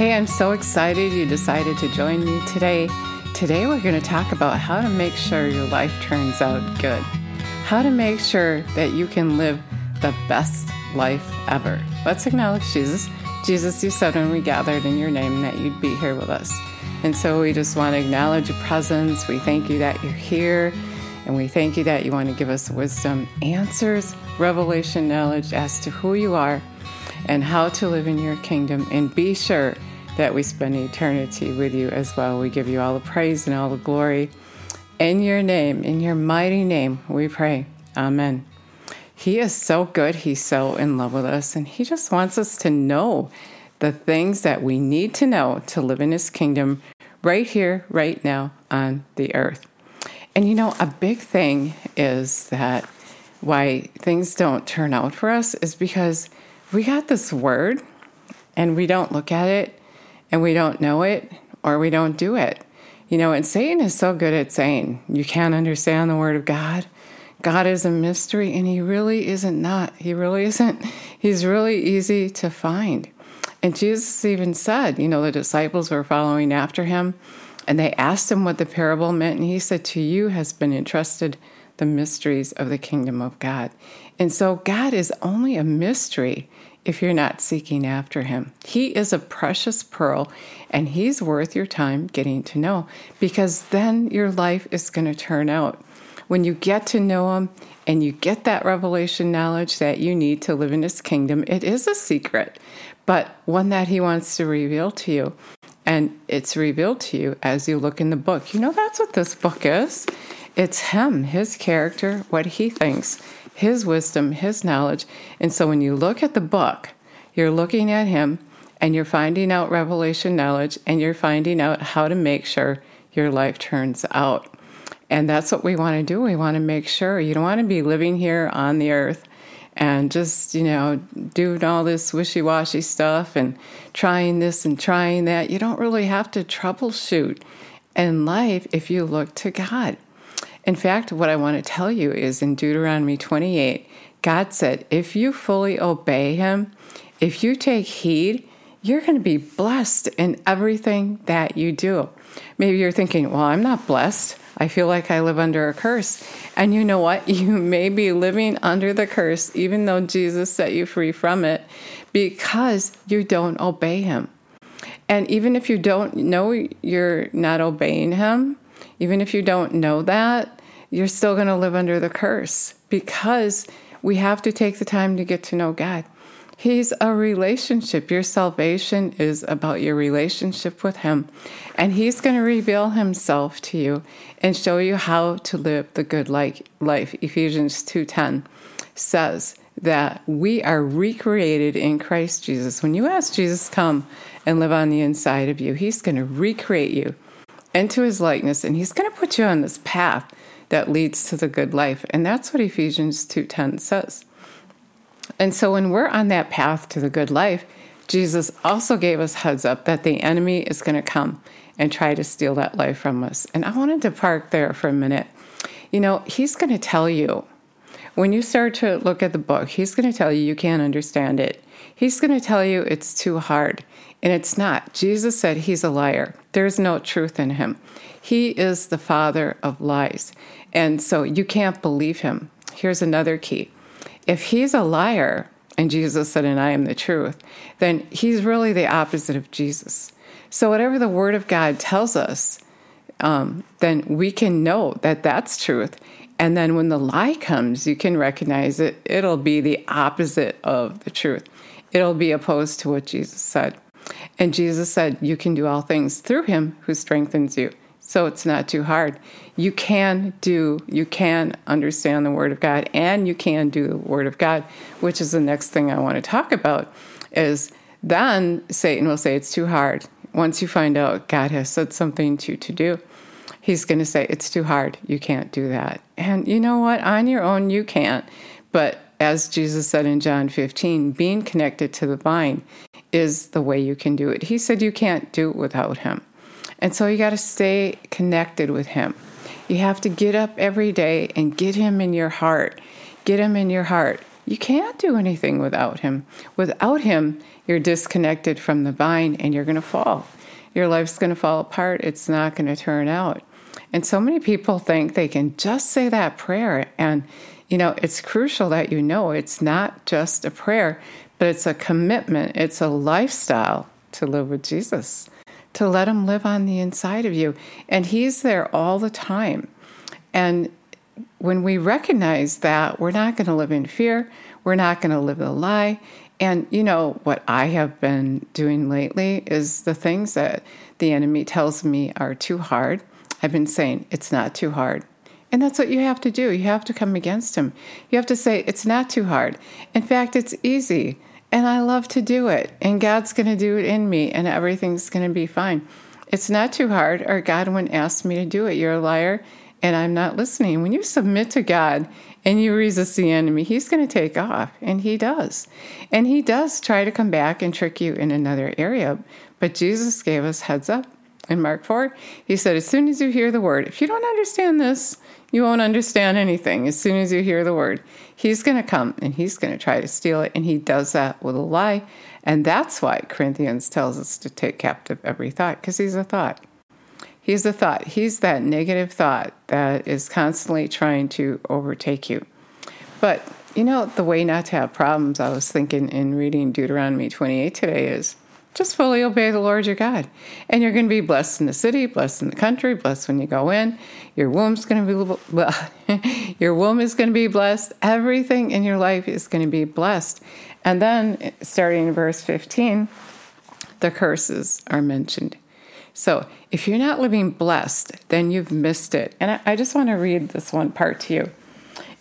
Hey, I'm so excited you decided to join me today. Today, we're going to talk about how to make sure your life turns out good, how to make sure that you can live the best life ever. Let's acknowledge Jesus. Jesus, you said when we gathered in your name that you'd be here with us. And so we just want to acknowledge your presence. We thank you that you're here. And we thank you that you want to give us wisdom, answers, revelation, knowledge as to who you are and how to live in your kingdom. And be sure that we spend eternity with you as well. We give you all the praise and all the glory. In your name, in your mighty name, we pray. Amen. He is so good. He's so in love with us. And He just wants us to know the things that we need to know to live in His kingdom right here, right now on the earth. And you know, a big thing is that why things don't turn out for us is because we got this word and we don't look at it and we don't know it or we don't do it. You know, and Satan is so good at saying, you can't understand the word of God. God is a mystery and he really isn't not. He really isn't. He's really easy to find. And Jesus even said, you know, the disciples were following after him and they asked him what the parable meant. And he said, To you has been entrusted the mysteries of the kingdom of God. And so God is only a mystery if you're not seeking after him. He is a precious pearl and he's worth your time getting to know because then your life is going to turn out. When you get to know him and you get that revelation knowledge that you need to live in his kingdom, it is a secret, but one that he wants to reveal to you. And it's revealed to you as you look in the book. You know, that's what this book is. It's him, his character, what he thinks his wisdom, his knowledge. And so when you look at the book, you're looking at him and you're finding out revelation knowledge and you're finding out how to make sure your life turns out. And that's what we want to do. We want to make sure you don't want to be living here on the earth and just, you know, doing all this wishy washy stuff and trying this and trying that. You don't really have to troubleshoot in life if you look to God. In fact, what I want to tell you is in Deuteronomy 28, God said, if you fully obey Him, if you take heed, you're going to be blessed in everything that you do. Maybe you're thinking, well, I'm not blessed. I feel like I live under a curse. And you know what? You may be living under the curse, even though Jesus set you free from it, because you don't obey Him. And even if you don't know you're not obeying Him, even if you don't know that, you're still going to live under the curse because we have to take the time to get to know God. He's a relationship. Your salvation is about your relationship with Him. And He's going to reveal Himself to you and show you how to live the good life. Ephesians 2:10 says that we are recreated in Christ Jesus. When you ask Jesus come and live on the inside of you, He's going to recreate you into his likeness and he's going to put you on this path that leads to the good life. And that's what ephesians 2.10 says. And so when we're on that path to the good life jesus also gave us heads up that the enemy is going to come and try to steal that life from us. And i wanted to park there for a minute. You know he's going to tell you when you start to look at the book he's going to tell you you can't understand it he's going to tell you it's too hard and it's not. Jesus said he's a liar. There's no truth in him. He is the father of lies. And so you can't believe him. Here's another key if he's a liar, and Jesus said, and I am the truth, then he's really the opposite of Jesus. So whatever the word of God tells us, um, then we can know that that's truth. And then when the lie comes, you can recognize it. It'll be the opposite of the truth. It'll be opposed to what Jesus said. And Jesus said, You can do all things through him who strengthens you. So it's not too hard. You can do, you can understand the Word of God, and you can do the Word of God, which is the next thing I want to talk about. Is then Satan will say it's too hard. Once you find out God has said something to you to do, he's going to say it's too hard. You can't do that. And you know what? On your own, you can't. But as Jesus said in John 15, being connected to the vine is the way you can do it. He said you can't do it without him. And so you got to stay connected with him. You have to get up every day and get him in your heart. Get him in your heart. You can't do anything without Him. Without Him, you're disconnected from the vine and you're going to fall. Your life's going to fall apart. It's not going to turn out. And so many people think they can just say that prayer. And, you know, it's crucial that you know it's not just a prayer, but it's a commitment, it's a lifestyle to live with Jesus, to let Him live on the inside of you. And He's there all the time. And when we recognize that, we're not going to live in fear, we're not going to live a lie. And you know, what I have been doing lately is the things that the enemy tells me are too hard. I've been saying, it's not too hard. And that's what you have to do. You have to come against him. You have to say, it's not too hard. In fact, it's easy. And I love to do it. And God's going to do it in me, and everything's going to be fine. It's not too hard, or God wouldn't ask me to do it. You're a liar, and I'm not listening. When you submit to God and you resist the enemy, he's going to take off, and he does. And he does try to come back and trick you in another area. But Jesus gave us heads up in Mark 4. He said, As soon as you hear the word, if you don't understand this, you won't understand anything. As soon as you hear the word, he's going to come and he's going to try to steal it. And he does that with a lie. And that's why Corinthians tells us to take captive every thought, because he's a thought. He's the thought. He's that negative thought that is constantly trying to overtake you. But, you know, the way not to have problems, I was thinking in reading Deuteronomy 28 today is just fully obey the Lord your God. And you're going to be blessed in the city, blessed in the country, blessed when you go in. Your womb's going to be well, your womb is going to be blessed. Everything in your life is going to be blessed. And then starting in verse 15, the curses are mentioned. So if you're not living blessed, then you've missed it. And I, just want to read this one part to you.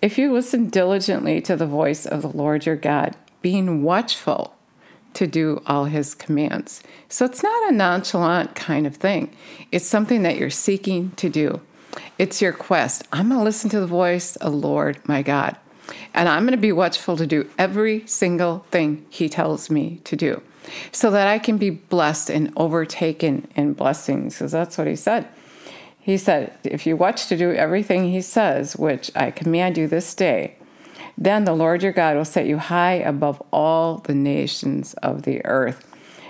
If you listen diligently to the voice of the Lord your God, being watchful to do all his commands. So it's not a nonchalant kind of thing, it's something that you're seeking to do. It's your quest. I'm going to listen to the voice of Lord my God, and I'm going to be watchful to do every single thing he tells me to do so that I can be blessed and overtaken in blessings, because that's what he said. He said, If you watch to do everything he says, which I command you this day, then the Lord your God will set you high above all the nations of the earth.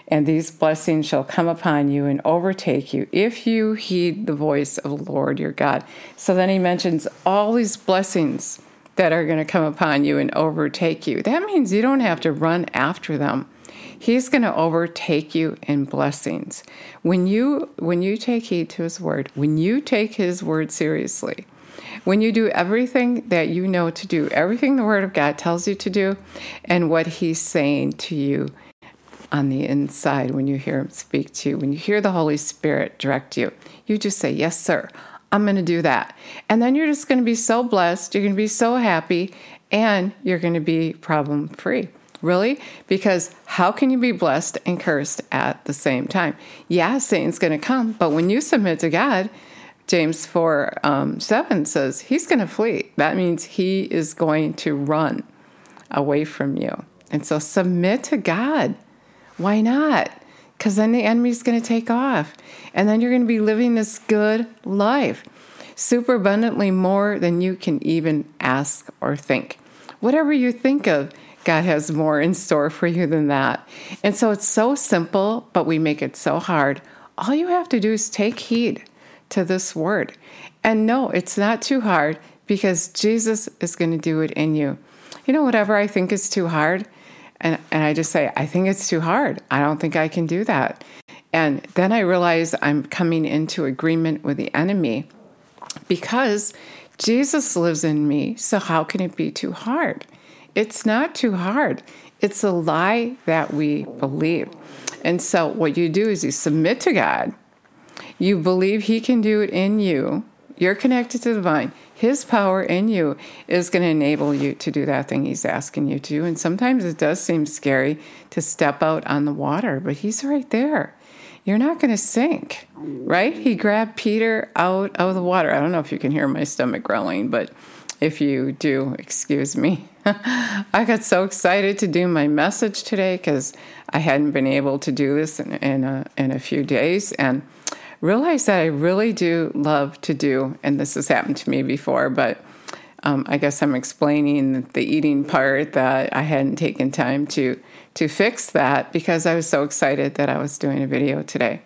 And these blessings shall come upon you and overtake you if you heed the voice of the Lord your God. So then he mentions all these blessings that are going to come upon you and overtake you. That means you don't have to run after them. He's going to overtake you in blessings. When you when you take heed to his word, when you take his word seriously, when you do everything that you know to do, everything the word of God tells you to do, and what he's saying to you on the inside when you hear him speak to you, when you hear the Holy Spirit direct you, you just say, Yes, sir. I'm going to do that. And then you're just going to be so blessed. You're going to be so happy and you're going to be problem free. Really? Because how can you be blessed and cursed at the same time? Yeah, Satan's going to come, but when you submit to God, James 4 um, 7 says he's going to flee. That means he is going to run away from you. And so submit to God. Why not? Because then the enemy's going to take off. And then you're going to be living this good life, super abundantly more than you can even ask or think. Whatever you think of, God has more in store for you than that. And so it's so simple, but we make it so hard. All you have to do is take heed to this word. And no, it's not too hard because Jesus is going to do it in you. You know, whatever I think is too hard, and, and I just say, I think it's too hard. I don't think I can do that. And then I realize I'm coming into agreement with the enemy because Jesus lives in me. So how can it be too hard? It's not too hard. It's a lie that we believe. And so, what you do is you submit to God, you believe He can do it in you, you're connected to the vine. His power in you is going to enable you to do that thing He's asking you to. And sometimes it does seem scary to step out on the water, but He's right there. You're not going to sink, right? He grabbed Peter out of the water. I don't know if you can hear my stomach growling, but if you do, excuse me. I got so excited to do my message today because I hadn't been able to do this in, in, a, in a few days and realized that I really do love to do, and this has happened to me before, but um, I guess I'm explaining the eating part that I hadn't taken time to to fix that because I was so excited that I was doing a video today.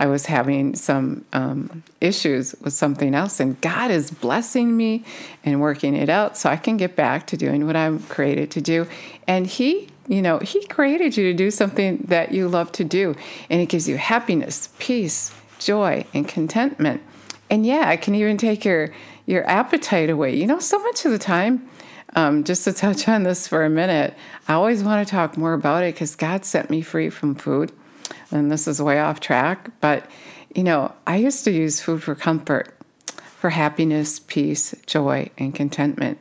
I was having some um, issues with something else, and God is blessing me and working it out so I can get back to doing what I'm created to do. And He, you know, He created you to do something that you love to do, and it gives you happiness, peace, joy, and contentment. And yeah, it can even take your your appetite away. You know, so much of the time, um, just to touch on this for a minute, I always want to talk more about it because God set me free from food and this is way off track, but you know, I used to use food for comfort, for happiness, peace, joy, and contentment.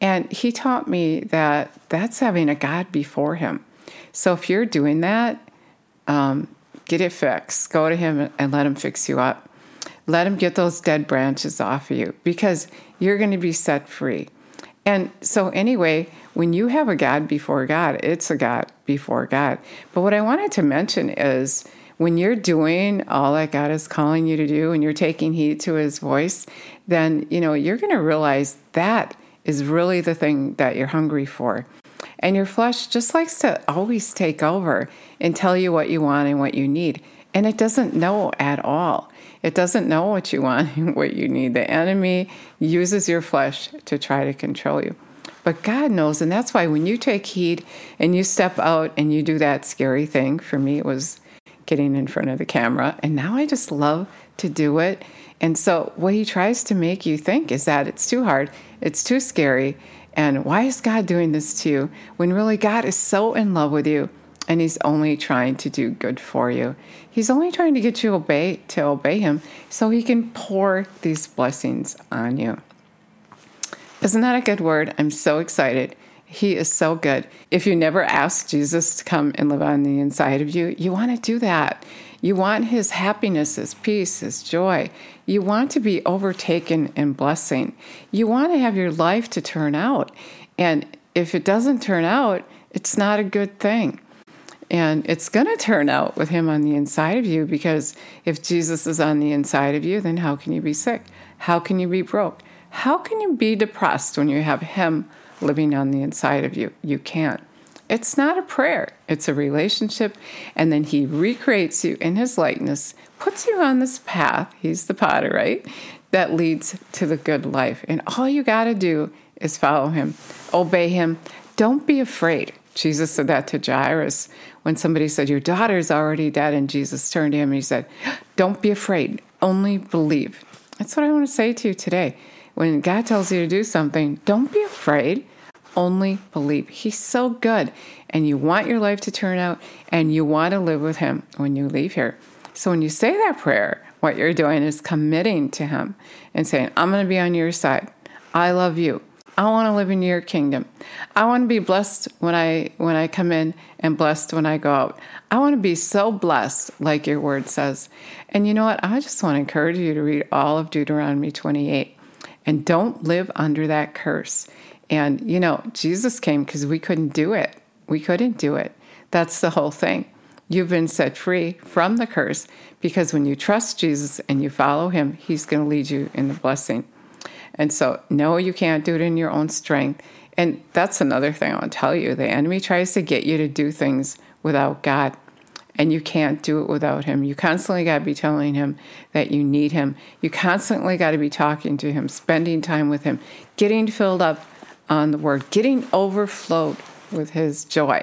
And he taught me that that's having a God before him. So if you're doing that, um, get it fixed. Go to him and let him fix you up. Let him get those dead branches off of you because you're going to be set free. And so, anyway, when you have a God before God, it's a God before God. But what I wanted to mention is when you're doing all that God is calling you to do and you're taking heed to his voice, then, you know, you're going to realize that is really the thing that you're hungry for. And your flesh just likes to always take over and tell you what you want and what you need. And it doesn't know at all. It doesn't know what you want and what you need. The enemy uses your flesh to try to control you. But God knows, and that's why when you take heed and you step out and you do that scary thing, for me it was getting in front of the camera, and now I just love to do it. And so, what he tries to make you think is that it's too hard, it's too scary, and why is God doing this to you when really God is so in love with you and he's only trying to do good for you. He's only trying to get you obey to obey him so he can pour these blessings on you. Isn't that a good word? I'm so excited. He is so good. If you never asked Jesus to come and live on the inside of you, you want to do that. You want his happiness, his peace, his joy. You want to be overtaken in blessing. You want to have your life to turn out. And if it doesn't turn out, it's not a good thing. And it's going to turn out with him on the inside of you because if Jesus is on the inside of you, then how can you be sick? How can you be broke? How can you be depressed when you have Him living on the inside of you? You can't. It's not a prayer, it's a relationship. And then He recreates you in His likeness, puts you on this path. He's the potter, right? That leads to the good life. And all you got to do is follow Him, obey Him. Don't be afraid. Jesus said that to Jairus when somebody said, Your daughter's already dead. And Jesus turned to him and he said, Don't be afraid, only believe. That's what I want to say to you today. When God tells you to do something, don't be afraid. Only believe. He's so good. And you want your life to turn out and you want to live with Him when you leave here. So when you say that prayer, what you're doing is committing to Him and saying, I'm going to be on your side. I love you. I want to live in your kingdom. I want to be blessed when I when I come in and blessed when I go out. I want to be so blessed like your word says. And you know what? I just want to encourage you to read all of Deuteronomy 28 and don't live under that curse. And, you know, Jesus came because we couldn't do it. We couldn't do it. That's the whole thing. You've been set free from the curse because when you trust Jesus and you follow him, he's going to lead you in the blessing. And so, no, you can't do it in your own strength. And that's another thing I want to tell you. The enemy tries to get you to do things without God and you can't do it without him. You constantly got to be telling him that you need him. You constantly got to be talking to him, spending time with him, getting filled up on the word, getting overflowed with his joy.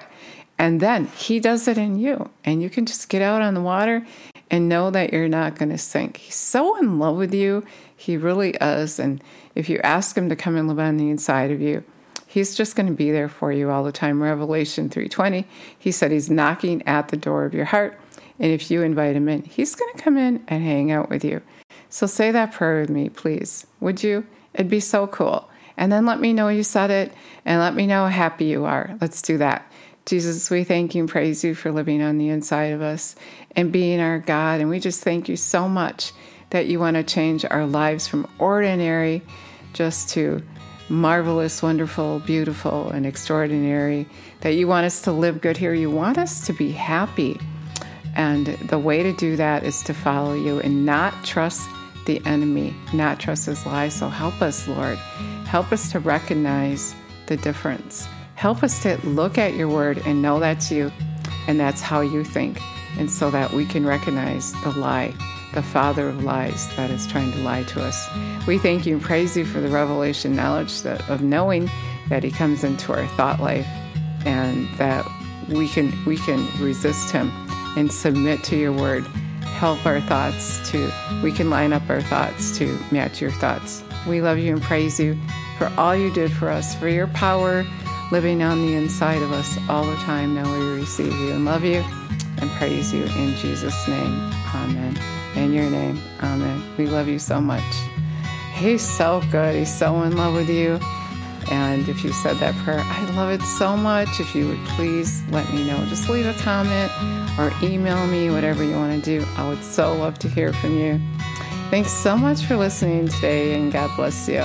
And then he does it in you. And you can just get out on the water and know that you're not going to sink. He's so in love with you. He really is. And if you ask him to come and live on the inside of you, He's just going to be there for you all the time. Revelation 3:20, he said he's knocking at the door of your heart, and if you invite him in, he's going to come in and hang out with you. So say that prayer with me, please. Would you? It'd be so cool. And then let me know you said it and let me know how happy you are. Let's do that. Jesus, we thank you and praise you for living on the inside of us and being our God. And we just thank you so much that you want to change our lives from ordinary just to marvelous, wonderful, beautiful, and extraordinary, that you want us to live good here. You want us to be happy. And the way to do that is to follow you and not trust the enemy, not trust his lies. So help us, Lord. Help us to recognize the difference. Help us to look at your word and know that's you and that's how you think. And so that we can recognize the lie, the father of lies that is trying to lie to us. We thank you and praise you for the revelation knowledge that, of knowing that he comes into our thought life and that we can we can resist him and submit to your word help our thoughts to we can line up our thoughts to match your thoughts we love you and praise you for all you did for us for your power living on the inside of us all the time now we receive you and love you and praise you in jesus name amen in your name amen we love you so much he's so good he's so in love with you and if you said that prayer, I love it so much. If you would please let me know. Just leave a comment or email me, whatever you want to do. I would so love to hear from you. Thanks so much for listening today, and God bless you.